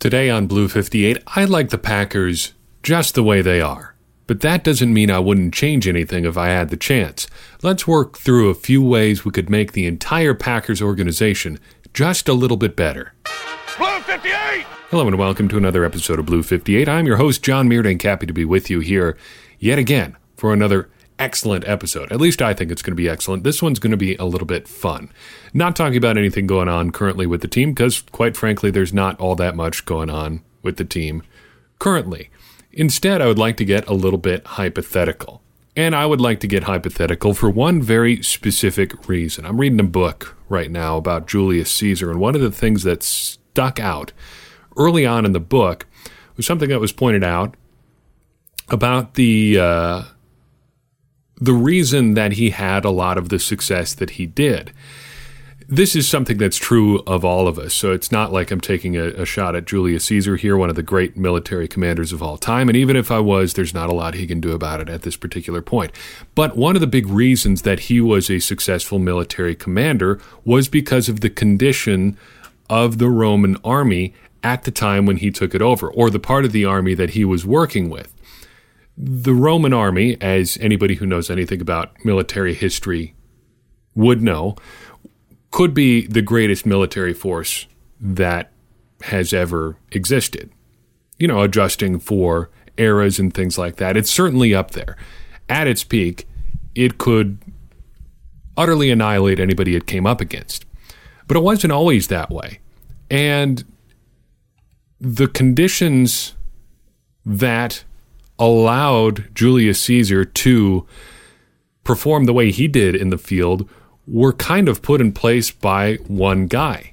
Today on Blue 58, I like the Packers just the way they are. But that doesn't mean I wouldn't change anything if I had the chance. Let's work through a few ways we could make the entire Packers organization just a little bit better. Blue 58! Hello and welcome to another episode of Blue 58. I'm your host, John Meerdink, happy to be with you here yet again for another excellent episode. At least I think it's going to be excellent. This one's going to be a little bit fun. Not talking about anything going on currently with the team, because quite frankly, there's not all that much going on with the team currently. Instead, I would like to get a little bit hypothetical. And I would like to get hypothetical for one very specific reason. I'm reading a book right now about Julius Caesar, and one of the things that stuck out early on in the book was something that was pointed out about the uh, the reason that he had a lot of the success that he did. This is something that's true of all of us. So it's not like I'm taking a, a, shot at Julius Caesar here, one of the great military commanders of all time. And even if I was, there's not a lot he can do about it at this particular point. But one of the big reasons that he was a successful military commander was because of the condition of the Roman army at the time when he took it over, or the part of the army that he was working with the Roman army, as anybody who knows anything about military history would know, could be the greatest military force that has ever existed. You know, adjusting for eras and things like that. It's certainly up there. At its peak, it could utterly annihilate anybody it came up against. But it wasn't always that way. And the conditions that allowed Julius Caesar to perform the way he did in the field were kind of put in place by one guy.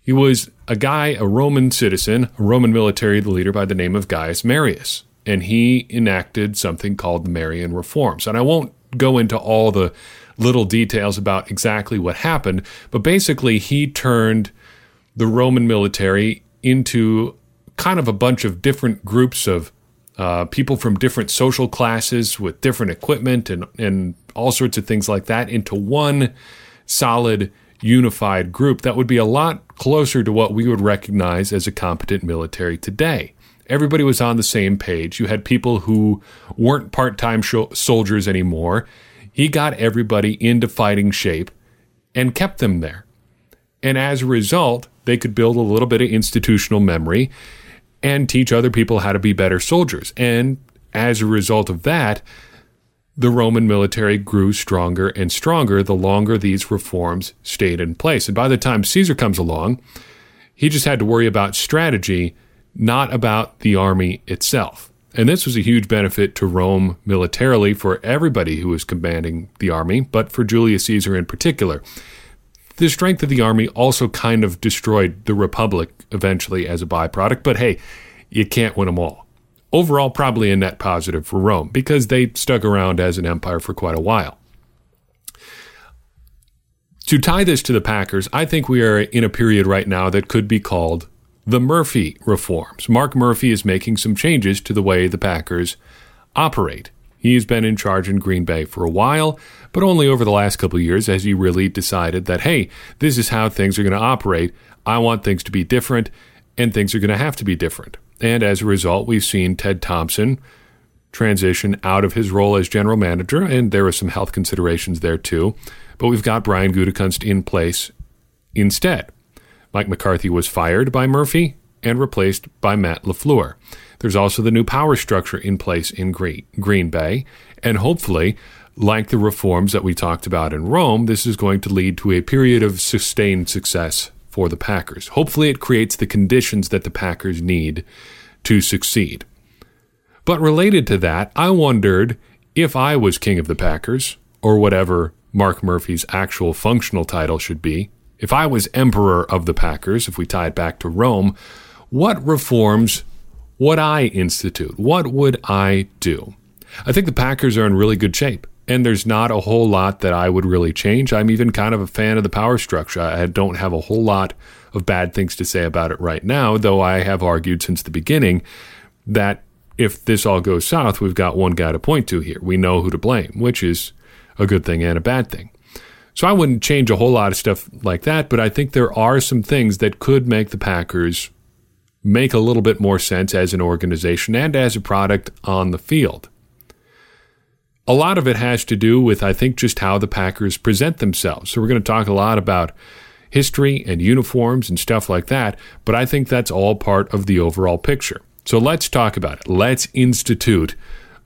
He was a guy, a Roman citizen, a Roman military leader by the name of Gaius Marius, and he enacted something called the Marian Reforms. And I won't go into all the little details about exactly what happened, but basically he turned the Roman military into kind of a bunch of different groups of uh, people from different social classes with different equipment and, and all sorts of things like that into one solid, unified group that would be a lot closer to what we would recognize as a competent military today. Everybody was on the same page. You had people who weren't part time sh- soldiers anymore. He got everybody into fighting shape and kept them there. And as a result, they could build a little bit of institutional memory and teach other people how to be better soldiers. And as a result of that, the Roman military grew stronger and stronger the longer these reforms stayed in place. And by the time Caesar comes along, he just had to worry about strategy, not about the army itself. And this was a huge benefit to Rome militarily for everybody who was commanding the army, but for Julius Caesar in particular. The strength of the army also kind of destroyed the Republic eventually as a byproduct, but hey, you can't win them all. Overall, probably a net positive for Rome because they stuck around as an empire for quite a while. To tie this to the Packers, I think we are in a period right now that could be called the Murphy reforms. Mark Murphy is making some changes to the way the Packers operate. He's been in charge in Green Bay for a while, but only over the last couple years has he really decided that, hey, this is how things are going to operate. I want things to be different, and things are going to have to be different. And as a result, we've seen Ted Thompson transition out of his role as general manager, and there were some health considerations there too. But we've got Brian Gutekunst in place instead. Mike McCarthy was fired by Murphy and replaced by Matt LaFleur. There's also the new power structure in place in Green Bay. And hopefully, like the reforms that we talked about in Rome, this is going to lead to a period of sustained success for the Packers. Hopefully, it creates the conditions that the Packers need to succeed. But related to that, I wondered if I was king of the Packers, or whatever Mark Murphy's actual functional title should be, if I was emperor of the Packers, if we tie it back to Rome, what reforms would I institute? What would I do? I think the Packers are in really good shape, and there's not a whole lot that I would really change. I'm even kind of a fan of the power structure. I don't have a whole lot of bad things to say about it right now, though I have argued since the beginning that if this all goes south, we've got one guy to point to here. We know who to blame, which is a good thing and a bad thing. So I wouldn't change a whole lot of stuff like that, but I think there are some things that could make the Packers make a little bit more sense as an organization and as a product on the field. A lot of it has to do with, I think, just how the Packers present themselves. So we're going to talk a lot about history and uniforms and stuff like that, but I think that's all part of the overall picture. So let's talk about it. Let's institute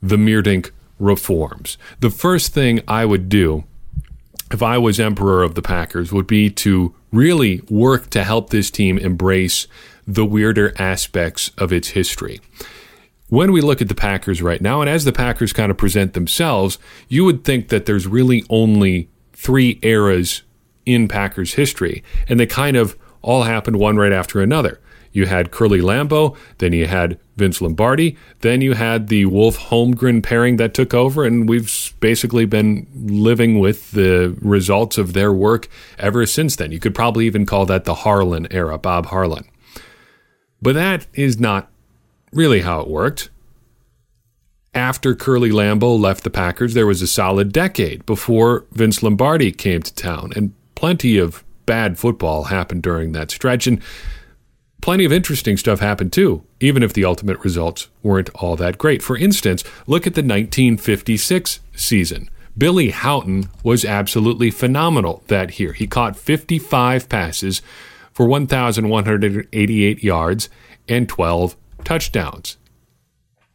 the Meerdink reforms. The first thing I would do if I was emperor of the Packers would be to really work to help this team embrace the weirder aspects of its history. When we look at the Packers right now, and as the Packers kind of present themselves, you would think that there's really only three eras in Packers history, and they kind of all happened one right after another. You had Curly Lambeau, then you had Vince Lombardi, then you had the Wolf Holmgren pairing that took over, and we've basically been living with the results of their work ever since then. You could probably even call that the Harlan era, Bob Harlan. But that is not really how it worked. After Curly Lambeau left the Packers, there was a solid decade before Vince Lombardi came to town, and plenty of bad football happened during that stretch, and plenty of interesting stuff happened too, even if the ultimate results weren't all that great. For instance, look at the 1956 season. Billy Howton was absolutely phenomenal that year. He caught 55 passes for 1,188 yards and 12 touchdowns.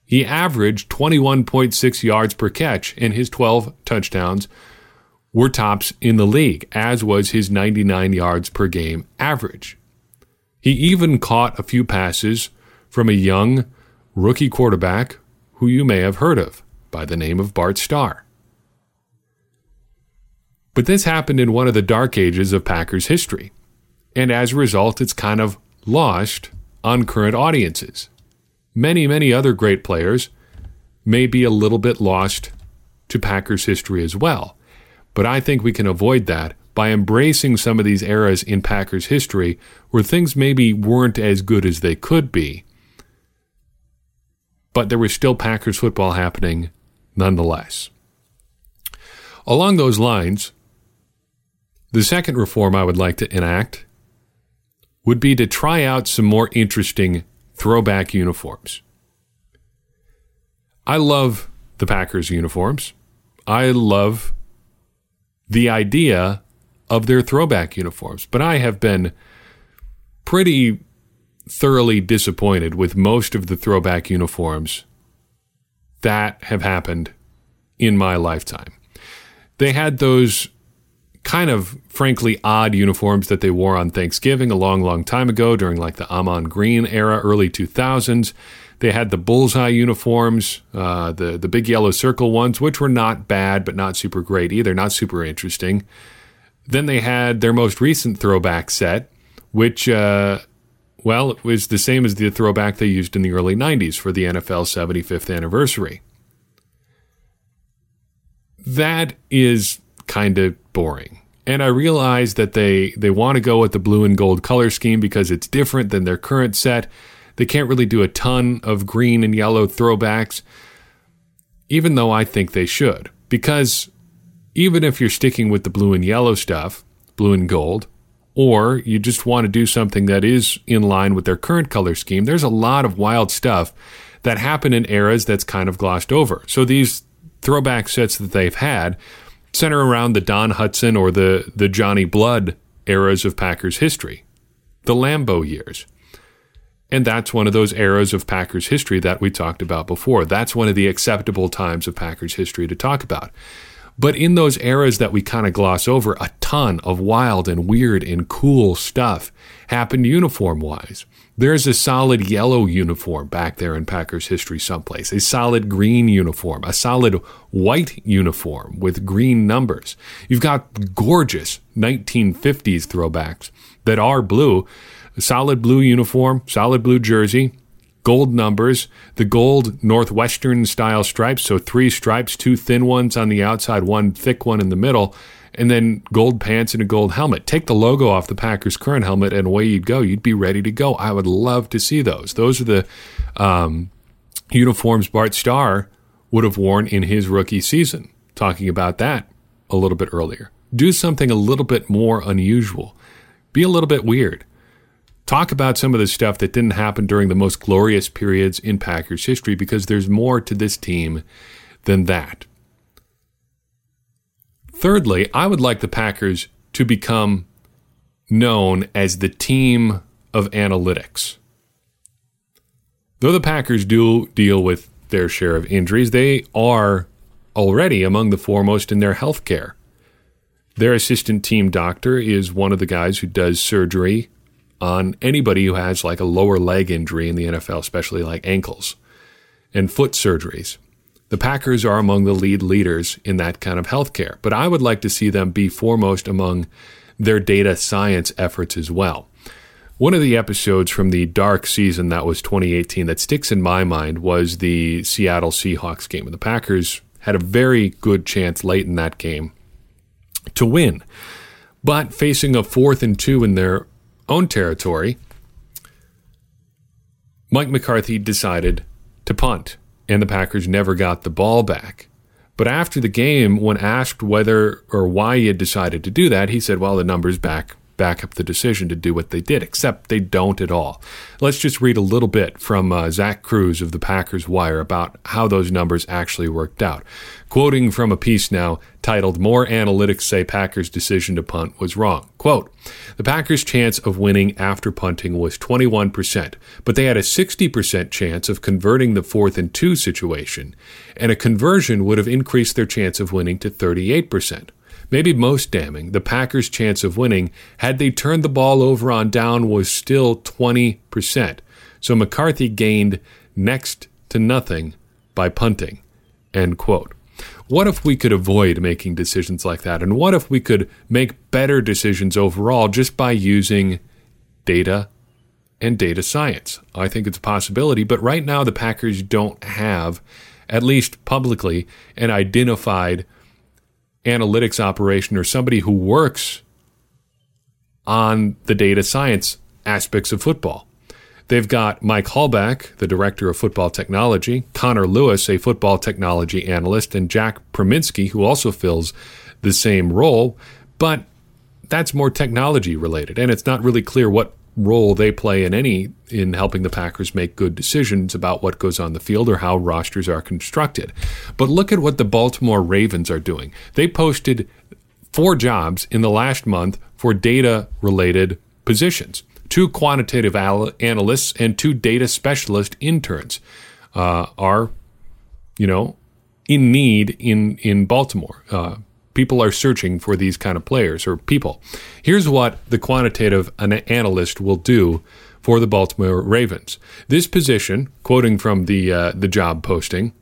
He averaged 21.6 yards per catch, and his 12 touchdowns were tops in the league, as was his 99 yards per game average. He even caught a few passes from a young rookie quarterback who you may have heard of by the name of Bart Starr. But this happened in one of the dark ages of Packers history and as a result, it's kind of lost on current audiences. Many, many other great players may be a little bit lost to Packers history as well. But I think we can avoid that by embracing some of these eras in Packers history where things maybe weren't as good as they could be. But there was still Packers football happening nonetheless. Along those lines, the second reform I would like to enact would be to try out some more interesting throwback uniforms. I love the Packers uniforms. I love the idea of their throwback uniforms, but I have been pretty thoroughly disappointed with most of the throwback uniforms that have happened in my lifetime. They had those kind of frankly odd uniforms that they wore on Thanksgiving a long, long time ago during like the Ahman Green era, early 2000s. They had the bullseye uniforms, uh, the the big yellow circle ones, which were not bad, but not super great either, not super interesting. Then they had their most recent throwback set, which, uh, well, it was the same as the throwback they used in the early 90s for the NFL 75th anniversary. That is kind of boring. And I realize that they, they want to go with the blue and gold color scheme because it's different than their current set. They can't really do a ton of green and yellow throwbacks, even though I think they should. Because even if you're sticking with the blue and yellow stuff, blue and gold, or you just want to do something that is in line with their current color scheme, there's a lot of wild stuff that happened in eras that's kind of glossed over. So these throwback sets that they've had center around the Don Hutson or the, the Johnny Blood eras of Packers history, the Lambeau years. And that's one of those eras of Packers history that we talked about before. That's one of the acceptable times of Packers history to talk about. But in those eras that we kind of gloss over, a ton of wild and weird and cool stuff happened uniform wise. There's a solid yellow uniform back there in Packers history someplace, a solid green uniform, a solid white uniform with green numbers. You've got gorgeous 1950s throwbacks that are blue, a solid blue uniform, solid blue jersey, gold numbers, the gold Northwestern style stripes, so three stripes, two thin ones on the outside, one thick one in the middle, and then gold pants and a gold helmet. Take the logo off the Packers' current helmet, and away you'd go. You'd be ready to go. I would love to see those. Those are the um, uniforms Bart Starr would have worn in his rookie season. Talking about that a little bit earlier. Do something a little bit more unusual. Be a little bit weird. talk about some of the stuff that didn't happen during the most glorious periods in Packers history because there's more to this team than that. Thirdly, I would like the Packers to become known as the team of analytics. Though the Packers do deal with their share of injuries, they are already among the foremost in their health care. Their assistant team doctor is one of the guys who does surgery on anybody who has like a lower leg injury in the NFL, especially like ankles and foot surgeries. The Packers are among the lead leaders in that kind of healthcare, but I would like to see them be foremost among their data science efforts as well. One of the episodes from the dark season that was 2018 that sticks in my mind was the Seattle Seahawks game. The Packers had a very good chance late in that game to win. But facing a fourth and two in their own territory, Mike McCarthy decided to punt, and the Packers never got the ball back. But after the game, when asked whether or why he had decided to do that, he said, Well, the numbers back back up the decision to do what they did, except they don't at all. Let's just read a little bit from uh, Zach Kruse of the Packers Wire about how those numbers actually worked out. Quoting from a piece now titled More Analytics Say Packers' Decision to Punt Was Wrong. Quote The Packers' chance of winning after punting was 21%, but they had a 60% chance of converting the fourth and two situation, and a conversion would have increased their chance of winning to 38%. Maybe most damning, the Packers' chance of winning had they turned the ball over on down was still 20%. So McCarthy gained next to nothing by punting. End quote. What if we could avoid making decisions like that? And what if we could make better decisions overall just by using data and data science? I think it's a possibility, but right now the Packers don't have, at least publicly, an identified analytics operation or somebody who works on the data science aspects of football. They've got Mike Hallback, the director of football technology, Connor Lewis, a football technology analyst, and Jack Prominski, who also fills the same role, but that's more technology related, and it's not really clear what role they play in any in helping the Packers make good decisions about what goes on the field or how rosters are constructed. But look at what the Baltimore Ravens are doing. They posted four jobs in the last month for data related positions. Two quantitative analysts and two data specialist interns uh, are, you know, in need in in Baltimore. Uh, people are searching for these kind of players or people. Here's what the quantitative analyst will do for the Baltimore Ravens. This position, quoting from the uh, the job posting,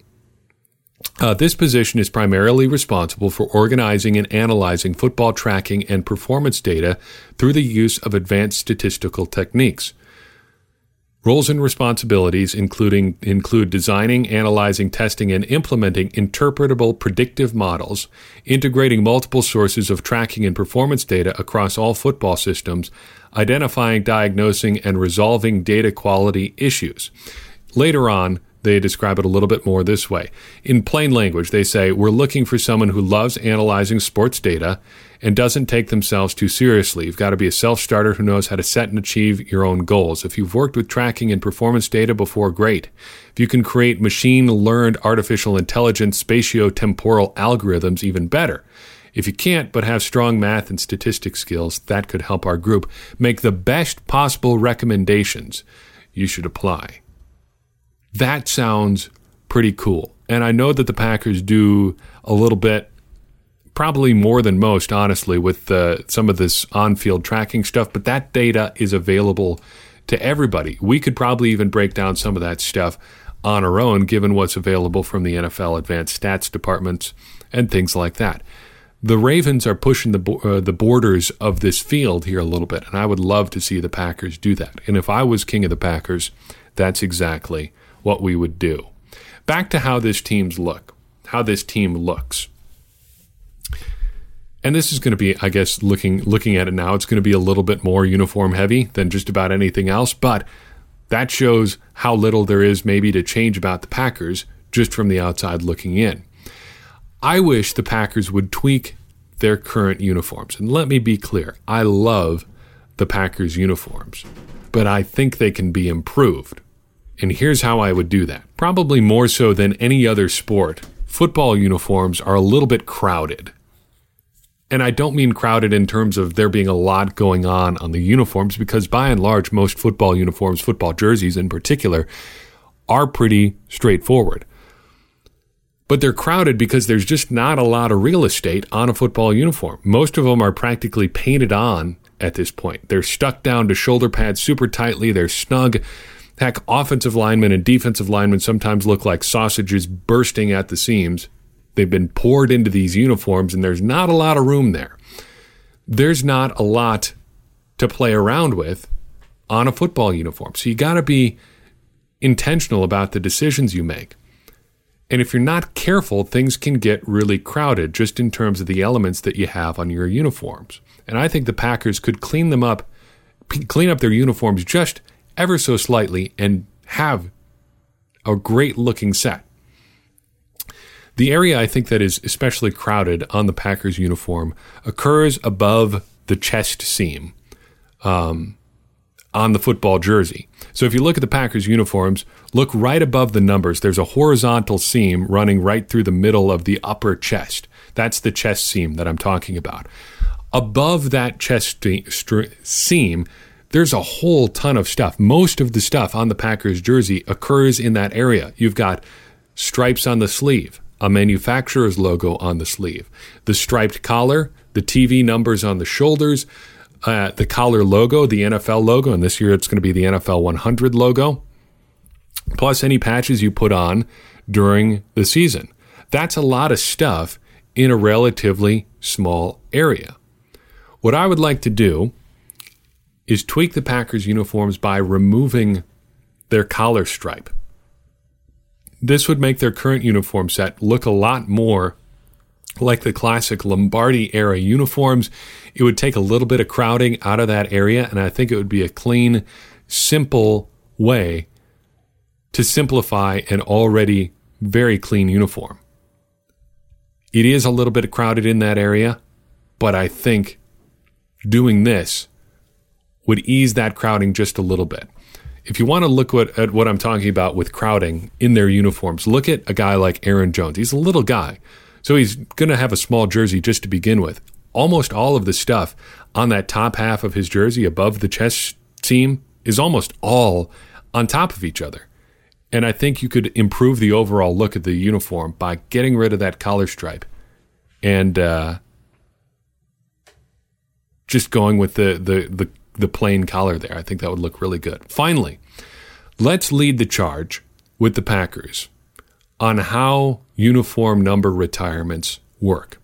uh, this position is primarily responsible for organizing and analyzing football tracking and performance data through the use of advanced statistical techniques. Roles and responsibilities including include designing, analyzing, testing, and implementing interpretable predictive models, integrating multiple sources of tracking and performance data across all football systems, identifying, diagnosing, and resolving data quality issues. Later on, they describe it a little bit more this way. In plain language, they say, We're looking for someone who loves analyzing sports data and doesn't take themselves too seriously. You've got to be a self starter who knows how to set and achieve your own goals. If you've worked with tracking and performance data before, great. If you can create machine learned artificial intelligence spatio-temporal algorithms, even better. If you can't but have strong math and statistics skills, that could help our group make the best possible recommendations. You should apply. That sounds pretty cool. And I know that the Packers do a little bit probably more than most, honestly, with uh, some of this on field tracking stuff, but that data is available to everybody. We could probably even break down some of that stuff on our own, given what's available from the NFL advanced stats departments and things like that. The Ravens are pushing the uh, the borders of this field here a little bit, and I would love to see the Packers do that. And if I was king of the Packers, that's exactly what we would do. Back to how this team's look, how this team looks and this is going to be, I guess, looking looking at it now, it's going to be a little bit more uniform heavy than just about anything else. But that shows how little there is maybe to change about the Packers just from the outside looking in. I wish the Packers would tweak their current uniforms. And let me be clear, I love the Packers uniforms. but I think they can be improved. And here's how I would do that. Probably more so than any other sport, football uniforms are a little bit crowded. And I don't mean crowded in terms of there being a lot going on on the uniforms, because by and large, most football uniforms, football jerseys in particular, are pretty straightforward. But they're crowded because there's just not a lot of real estate on a football uniform. Most of them are practically painted on at this point. They're stuck down to shoulder pads super tightly, they're snug. Heck, offensive linemen and defensive linemen sometimes look like sausages bursting at the seams. They've been poured into these uniforms, and there's not a lot of room there. There's not a lot to play around with on a football uniform. So you got to be intentional about the decisions you make. And if you're not careful, things can get really crowded just in terms of the elements that you have on your uniforms. And I think the Packers could clean them up, clean up their uniforms just ever so slightly and have a great looking set. The area I think that is especially crowded on the Packers uniform occurs above the chest seam um, on the football jersey. So if you look at the Packers uniforms, look right above the numbers. There's a horizontal seam running right through the middle of the upper chest. That's the chest seam that I'm talking about. Above that chest seam, there's a whole ton of stuff. Most of the stuff on the Packers jersey occurs in that area. You've got stripes on the sleeve, a manufacturer's logo on the sleeve, the striped collar, the TV numbers on the shoulders, uh, the collar logo, the NFL logo, and this year it's going to be the NFL 100 logo, plus any patches you put on during the season. That's a lot of stuff in a relatively small area. What I would like to do is tweak the Packers uniforms by removing their collar stripe. This would make their current uniform set look a lot more like the classic Lombardi era uniforms. It would take a little bit of crowding out of that area, and I think it would be a clean, simple way to simplify an already very clean uniform. It is a little bit crowded in that area, but I think doing this would ease that crowding just a little bit. If you want to look what, at what I'm talking about with crowding in their uniforms, look at a guy like Aaron Jones. He's a little guy, so he's going to have a small jersey just to begin with. Almost all of the stuff on that top half of his jersey above the chest seam is almost all on top of each other. And I think you could improve the overall look of the uniform by getting rid of that collar stripe and uh, just going with the, the, the the plain collar there. I think that would look really good. Finally, let's lead the charge with the Packers on how uniform number retirements work.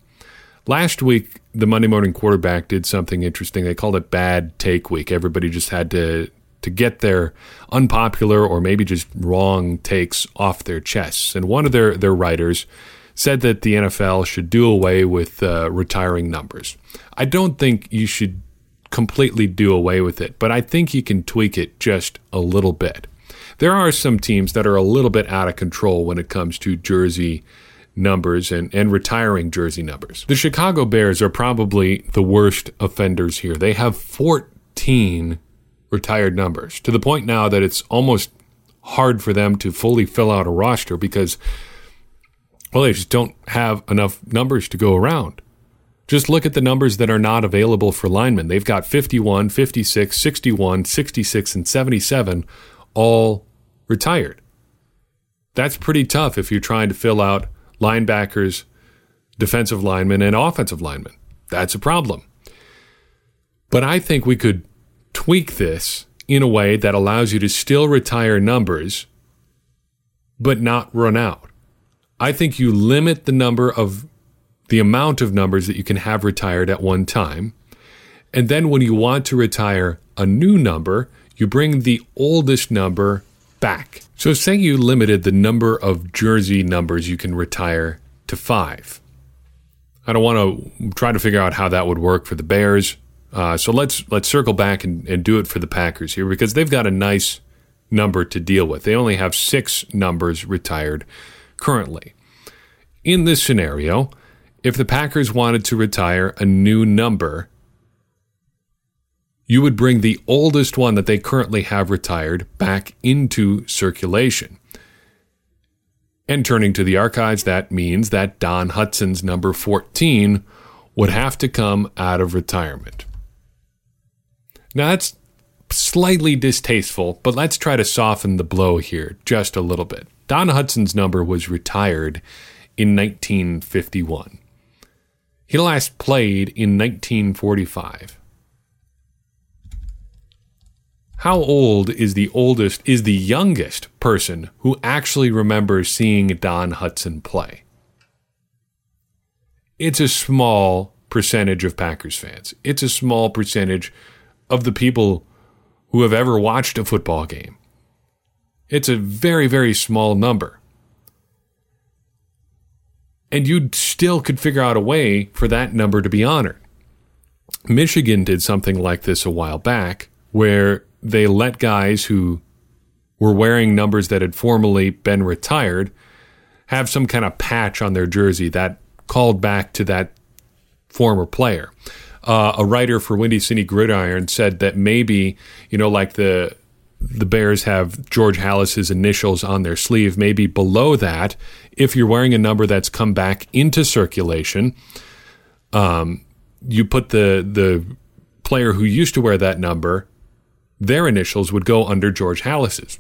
Last week, the Monday morning quarterback did something interesting. They called it bad take week. Everybody just had to to get their unpopular or maybe just wrong takes off their chests. And one of their their writers said that the NFL should do away with uh, retiring numbers. I don't think you should completely do away with it, but I think you can tweak it just a little bit. There are some teams that are a little bit out of control when it comes to jersey numbers and, and retiring jersey numbers. The Chicago Bears are probably the worst offenders here. They have 14 retired numbers to the point now that it's almost hard for them to fully fill out a roster because, well, they just don't have enough numbers to go around. Just look at the numbers that are not available for linemen. They've got 51, 56, 61, 66, and 77 all retired. That's pretty tough if you're trying to fill out linebackers, defensive linemen, and offensive linemen. That's a problem. But I think we could tweak this in a way that allows you to still retire numbers, but not run out. I think you limit the number of the amount of numbers that you can have retired at one time. And then when you want to retire a new number, you bring the oldest number back. So, say you limited the number of jersey numbers you can retire to five. I don't want to try to figure out how that would work for the Bears. Uh, so let's let's circle back and, and do it for the Packers here because they've got a nice number to deal with. They only have six numbers retired currently. In this scenario, if the Packers wanted to retire a new number, you would bring the oldest one that they currently have retired back into circulation. And turning to the archives, that means that Don Hutson's number 14 would have to come out of retirement. Now, that's slightly distasteful, but let's try to soften the blow here just a little bit. Don Hutson's number was retired in 1951. He last played in 1945. How old is the oldest, is the youngest person who actually remembers seeing Don Hutson play? It's a small percentage of Packers fans. It's a small percentage of the people who have ever watched a football game. It's a very, very small number. And you still could figure out a way for that number to be honored. Michigan did something like this a while back where they let guys who were wearing numbers that had formerly been retired have some kind of patch on their jersey that called back to that former player. Uh, a writer for Windy City Gridiron said that maybe, you know, like the the Bears have George Halas's initials on their sleeve, maybe below that, if you're wearing a number that's come back into circulation, um, you put the the player who used to wear that number their initials would go under George Halas's.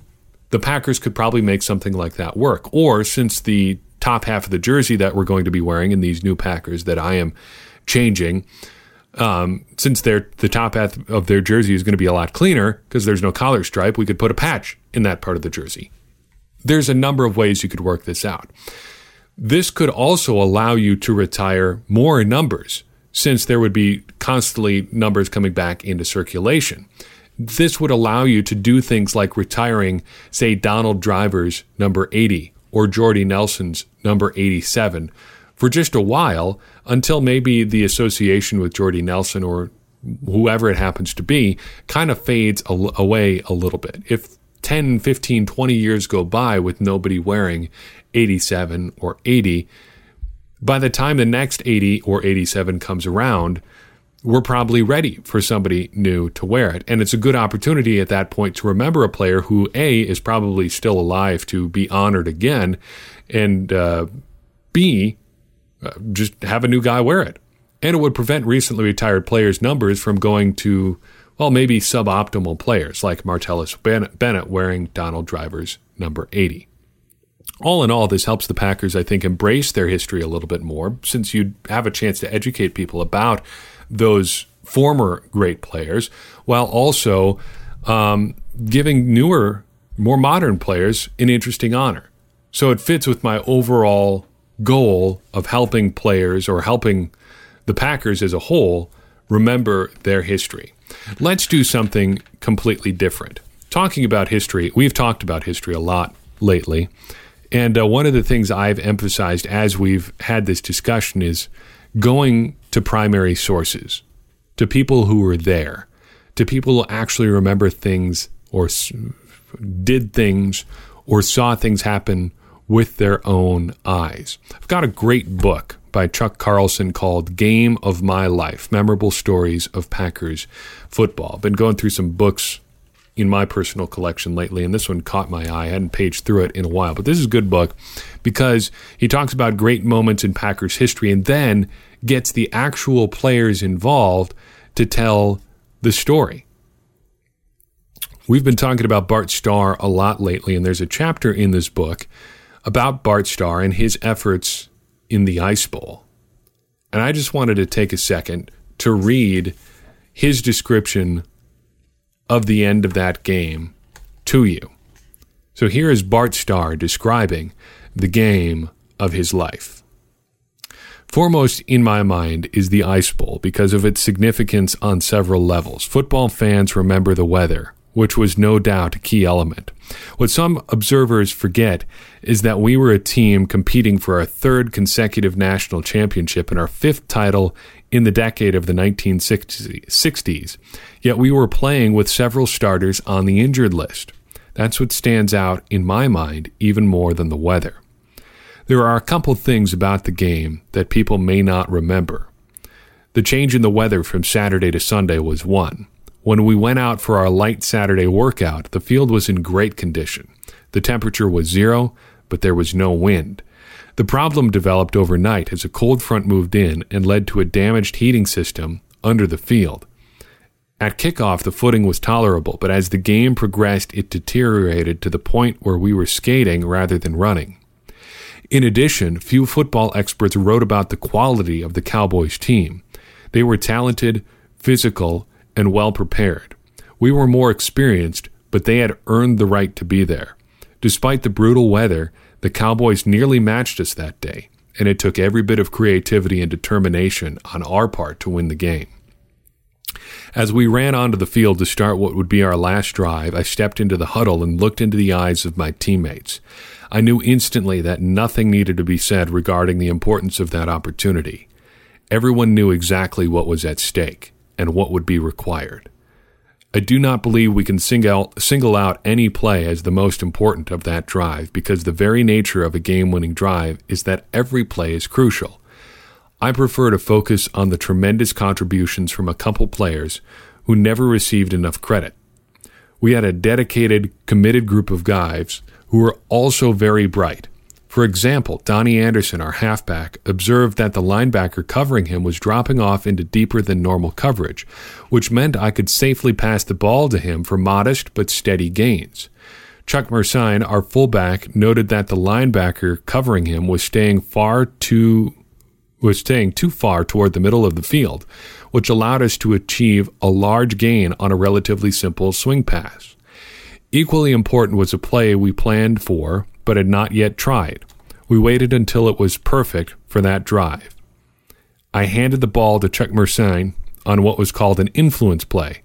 The Packers could probably make something like that work. Or since the top half of the jersey that we're going to be wearing in these new Packers that I am changing, um, since the top half of their jersey is going to be a lot cleaner because there's no collar stripe, we could put a patch in that part of the jersey. There's a number of ways you could work this out. This could also allow you to retire more numbers since there would be constantly numbers coming back into circulation this would allow you to do things like retiring, say, Donald Driver's number 80 or Jordy Nelson's number 87 for just a while until maybe the association with Jordy Nelson or whoever it happens to be kind of fades away a little bit. If 10, 15, 20 years go by with nobody wearing 87 or 80, by the time the next 80 or 87 comes around, we're probably ready for somebody new to wear it. And it's a good opportunity at that point to remember a player who, A, is probably still alive to be honored again, and uh, B, uh, just have a new guy wear it. And it would prevent recently retired players' numbers from going to, well, maybe suboptimal players like Martellus Bennett wearing Donald Driver's number 80 all in all, this helps the Packers, I think, embrace their history a little bit more since you'd have a chance to educate people about those former great players while also um, giving newer, more modern players an interesting honor. So it fits with my overall goal of helping players or helping the Packers as a whole remember their history. Let's do something completely different. Talking about history, we've talked about history a lot lately. And uh, one of the things I've emphasized as we've had this discussion is going to primary sources, to people who were there, to people who actually remember things or did things or saw things happen with their own eyes. I've got a great book by Chuck Carlson called Game of My Life Memorable Stories of Packers Football. I've been going through some books in my personal collection lately, and this one caught my eye. I hadn't paged through it in a while, but this is a good book because he talks about great moments in Packers history and then gets the actual players involved to tell the story. We've been talking about Bart Starr a lot lately, and there's a chapter in this book about Bart Starr and his efforts in the Ice Bowl. And I just wanted to take a second to read his description of the end of that game to you. So here is Bart Starr describing the game of his life. Foremost in my mind is the Ice Bowl because of its significance on several levels. Football fans remember the weather, which was no doubt a key element. What some observers forget is that we were a team competing for our third consecutive national championship and our fifth title in the decade of the 1960s, yet we were playing with several starters on the injured list. That's what stands out in my mind even more than the weather. There are a couple things about the game that people may not remember. The change in the weather from Saturday to Sunday was one. When we went out for our light Saturday workout, the field was in great condition. The temperature was zero, but there was no wind. The problem developed overnight as a cold front moved in and led to a damaged heating system under the field. At kickoff, the footing was tolerable, but as the game progressed, it deteriorated to the point where we were skating rather than running. In addition, few football experts wrote about the quality of the Cowboys team. They were talented, physical, and well prepared. We were more experienced, but they had earned the right to be there. Despite the brutal weather, the Cowboys nearly matched us that day, and it took every bit of creativity and determination on our part to win the game. As we ran onto the field to start what would be our last drive, I stepped into the huddle and looked into the eyes of my teammates. I knew instantly that nothing needed to be said regarding the importance of that opportunity. Everyone knew exactly what was at stake and what would be required. I do not believe we can single, out any play as the most important of that drive because the very nature of a game winning drive is that every play is crucial. I prefer to focus on the tremendous contributions from a couple players who never received enough credit. We had a dedicated, committed group of guys who were also very bright. For example, Donny Anderson, our halfback, observed that the linebacker covering him was dropping off into deeper than normal coverage, which meant I could safely pass the ball to him for modest but steady gains. Chuck Mercein, our fullback, noted that the linebacker covering him was staying far too was staying too far toward the middle of the field, which allowed us to achieve a large gain on a relatively simple swing pass. Equally important was a play we planned for but had not yet tried. We waited until it was perfect for that drive. I handed the ball to Chuck Mercein on what was called an influence play.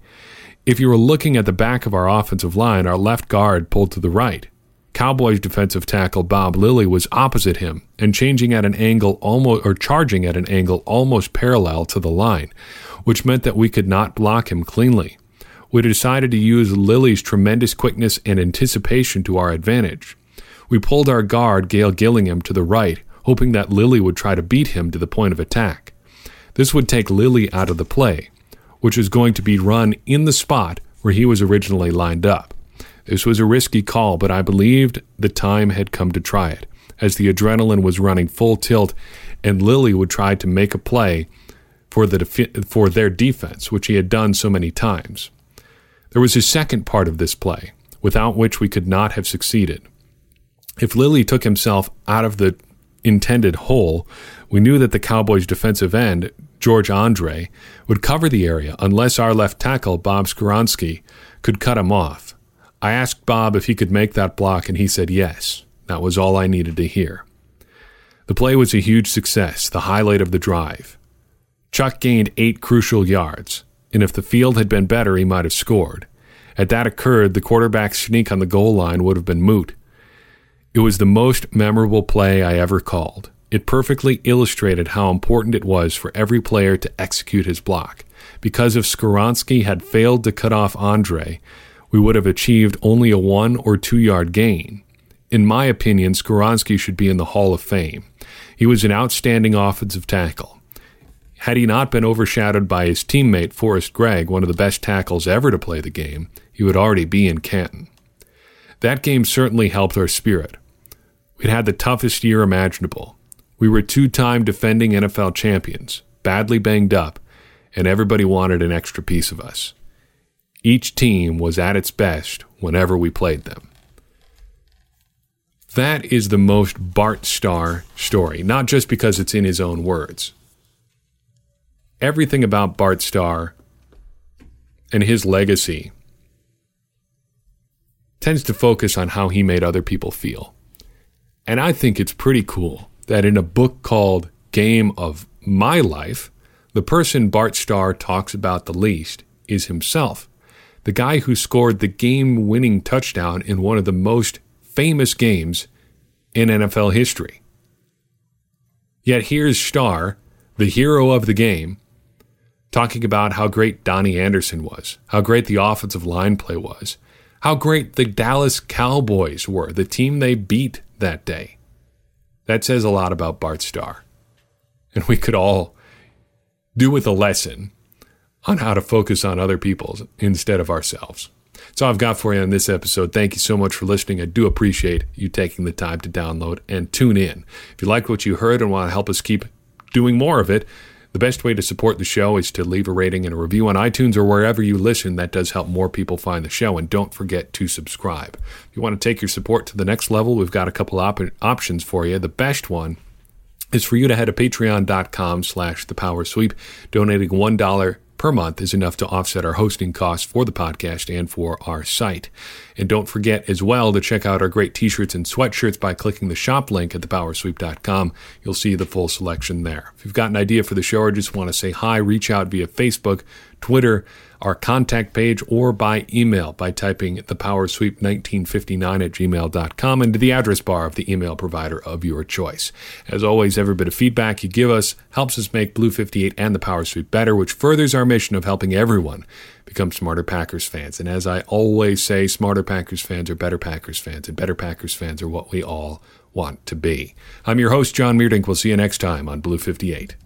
If you were looking at the back of our offensive line, our left guard pulled to the right. Cowboys defensive tackle Bob Lilly was opposite him and changing at an angle almost or charging at an angle almost parallel to the line, which meant that we could not block him cleanly. We decided to use Lilly's tremendous quickness and anticipation to our advantage. We pulled our guard, Gale Gillingham, to the right, hoping that Lilly would try to beat him to the point of attack. This would take Lilly out of the play, which was going to be run in the spot where he was originally lined up. This was a risky call, but I believed the time had come to try it, as the adrenaline was running full tilt, and Lilly would try to make a play for, the defi- for their defense, which he had done so many times. There was a second part of this play, without which we could not have succeeded. If Lilly took himself out of the intended hole, we knew that the Cowboys' defensive end, George Andrie, would cover the area unless our left tackle, Bob Skoronski, could cut him off. I asked Bob if he could make that block, and he said yes. That was all I needed to hear. The play was a huge success, the highlight of the drive. Chuck gained eight crucial yards, and if the field had been better, he might have scored. Had that occurred, the quarterback's sneak on the goal line would have been moot. It was the most memorable play I ever called. It perfectly illustrated how important it was for every player to execute his block. Because if Skoronski had failed to cut off Andrie, we would have achieved only a one or two yard gain. In my opinion, Skoronski should be in the Hall of Fame. He was an outstanding offensive tackle. Had he not been overshadowed by his teammate Forrest Gregg, one of the best tackles ever to play the game, he would already be in Canton. That game certainly helped our spirit. We'd had the toughest year imaginable. We were two time defending NFL champions, badly banged up, and everybody wanted an extra piece of us. Each team was at its best whenever we played them. That is the most Bart Starr story, not just because it's in his own words. Everything about Bart Starr and his legacy tends to focus on how he made other people feel. And I think it's pretty cool that in a book called Game of My Life, the person Bart Starr talks about the least is himself, the guy who scored the game winning touchdown in one of the most famous games in NFL history. Yet here's Starr, the hero of the game, talking about how great Donny Anderson was, how great the offensive line play was, how great the Dallas Cowboys were, the team they beat that day. That says a lot about Bart Starr. And we could all do with a lesson on how to focus on other people instead of ourselves. That's all I've got for you on this episode. Thank you so much for listening. I do appreciate you taking the time to download and tune in. If you like what you heard and want to help us keep doing more of it, the best way to support the show is to leave a rating and a review on iTunes or wherever you listen. That does help more people find the show. And don't forget to subscribe. If you want to take your support to the next level, we've got a couple op- options for you. The best one is for you to head to patreon.com slash the power sweep, donating $1 per month is enough to offset our hosting costs for the podcast and for our site. And don't forget as well to check out our great t-shirts and sweatshirts by clicking the shop link at thepowersweep.com. You'll see the full selection there. If you've got an idea for the show or just want to say hi, reach out via Facebook, Twitter, our contact page, or by email by typing thepowersweep1959 at gmail.com into the address bar of the email provider of your choice. As always, every bit of feedback you give us helps us make Blue 58 and the Power Sweep better, which furthers our mission of helping everyone become smarter Packers fans. And as I always say, smarter Packers fans are better Packers fans, and better Packers fans are what we all want to be. I'm your host, John Meerdink. We'll see you next time on Blue 58.